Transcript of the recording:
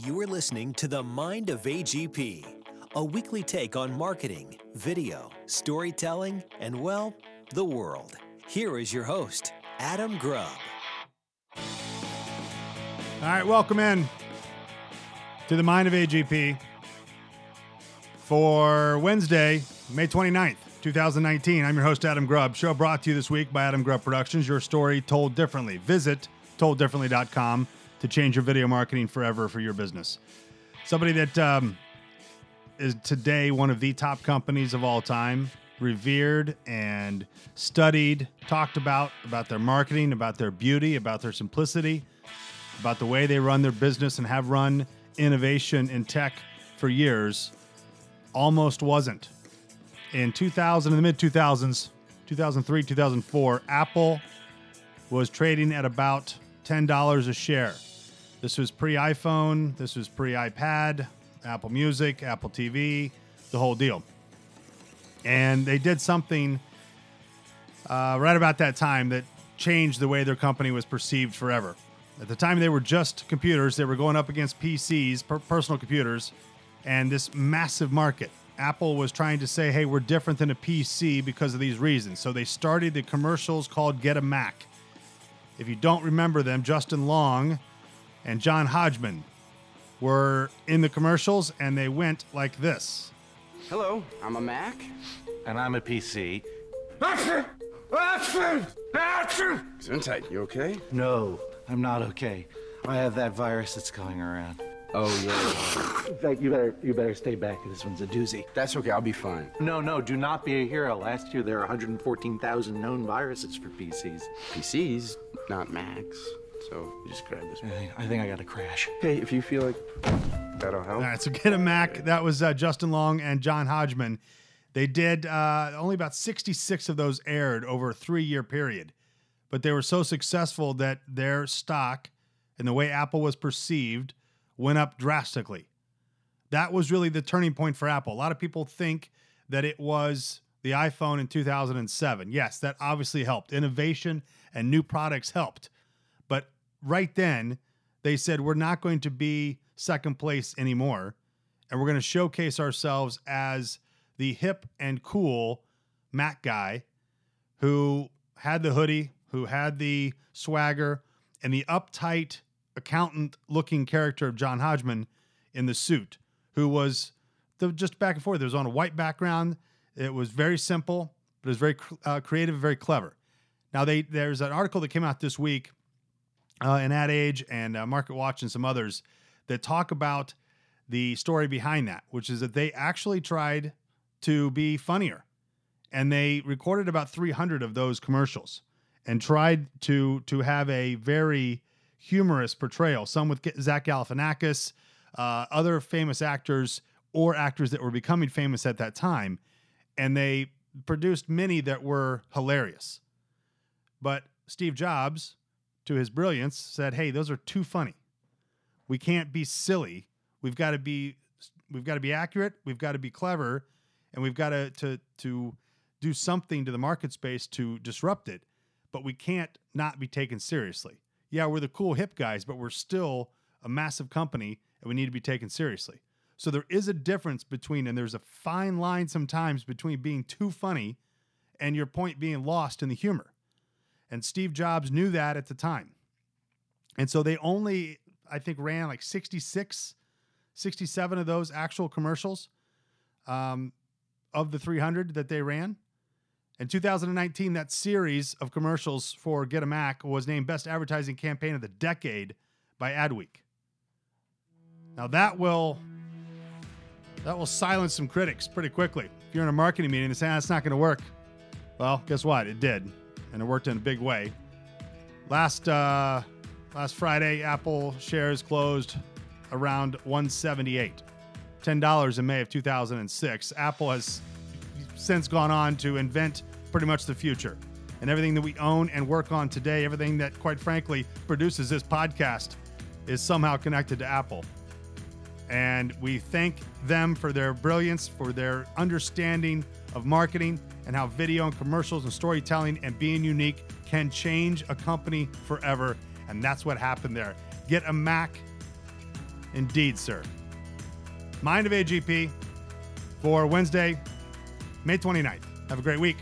You are listening to the Mind of AGP, a weekly take on marketing, video, storytelling, and, well, the world. Here is your host, Adam Grubb. All right, welcome in to the Mind of AGP for Wednesday, May 29th, 2019. I'm your host, Adam Grubb. Show brought to you this week by Adam Grubb Productions, your story told differently. Visit tolddifferently.com to change your video marketing forever for your business. Somebody that um, is today one of the top companies of all time, revered and studied, talked about, about their marketing, about their beauty, about their simplicity, about the way they run their business and have run innovation in tech for years, almost wasn't. In 2000, in the mid 2000s, 2003, 2004, Apple was trading at about $10 a share. This was pre iPhone, this was pre iPad, Apple Music, Apple TV, the whole deal. And they did something uh, right about that time that changed the way their company was perceived forever. At the time, they were just computers, they were going up against PCs, per- personal computers, and this massive market. Apple was trying to say, hey, we're different than a PC because of these reasons. So they started the commercials called Get a Mac. If you don't remember them, Justin Long and John Hodgman were in the commercials and they went like this. Hello, I'm a Mac. And I'm a PC. Gesundheit, you okay? No, I'm not okay. I have that virus that's going around. Oh yeah. In fact, you better you better stay back. This one's a doozy. That's okay, I'll be fine. No, no, do not be a hero. Last year there were 114,000 known viruses for PCs. PCs, not Macs. So you just grab this. I think, I think I got a crash. Okay, if you feel like that'll help. All right, so get a Mac. That was uh, Justin Long and John Hodgman. They did uh, only about 66 of those aired over a three year period, but they were so successful that their stock and the way Apple was perceived went up drastically. That was really the turning point for Apple. A lot of people think that it was the iPhone in 2007. Yes, that obviously helped. Innovation and new products helped. Right then, they said, we're not going to be second place anymore. And we're going to showcase ourselves as the hip and cool Mac guy who had the hoodie, who had the swagger, and the uptight accountant looking character of John Hodgman in the suit, who was the, just back and forth. It was on a white background. It was very simple, but it was very uh, creative, very clever. Now, they there's an article that came out this week uh, in Ad Age and uh, Market Watch and some others that talk about the story behind that, which is that they actually tried to be funnier, and they recorded about 300 of those commercials and tried to to have a very humorous portrayal. Some with Zach Galifianakis, uh, other famous actors or actors that were becoming famous at that time, and they produced many that were hilarious. But Steve Jobs, to his brilliance, said, "Hey, those are too funny. We can't be silly. We've got to be we've got to be accurate. We've got to be clever, and we've got to to to do something to the market space to disrupt it. But we can't not be taken seriously. Yeah, we're the cool hip guys, but we're still a massive company, and we need to be taken seriously. So there is a difference between, and there's a fine line sometimes between being too funny and your point being lost in the humor. And Steve Jobs knew that at the time. And so they only, I think, ran like 66, 67 of those actual commercials um, of the 300 that they ran. In 2019, that series of commercials for Get a Mac was named Best Advertising Campaign of the Decade by Adweek. Now that will that will silence some critics pretty quickly. If you're in a marketing meeting and say that's not going to work, well, guess what? It did, and it worked in a big way. Last uh, last Friday, Apple shares closed around 178, ten dollars in May of 2006. Apple has since gone on to invent pretty much the future. And everything that we own and work on today, everything that, quite frankly, produces this podcast, is somehow connected to Apple. And we thank them for their brilliance, for their understanding of marketing and how video and commercials and storytelling and being unique can change a company forever. And that's what happened there. Get a Mac Indeed, sir. Mind of AGP for Wednesday, May 29th. Have a great week.